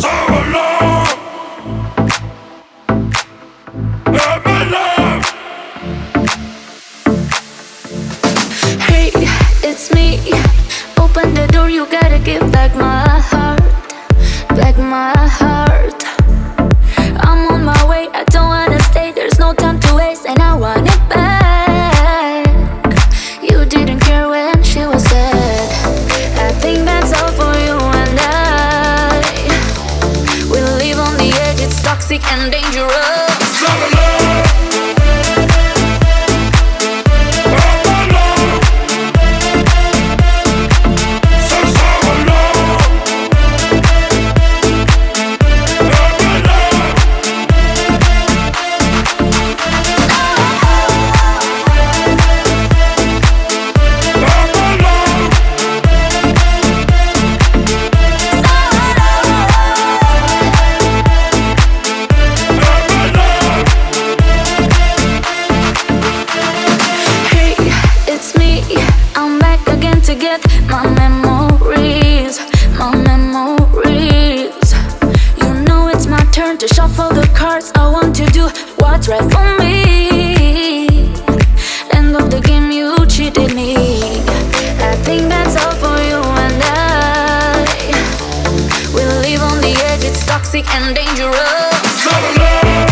Hey, it's me. Open the door, you gotta give back my heart. It's to get my memories, my memories. You know it's my turn to shuffle the cards. I want to do what's right for me. End of the game, you cheated me. I think that's all for you and I. We live on the edge, it's toxic and dangerous. So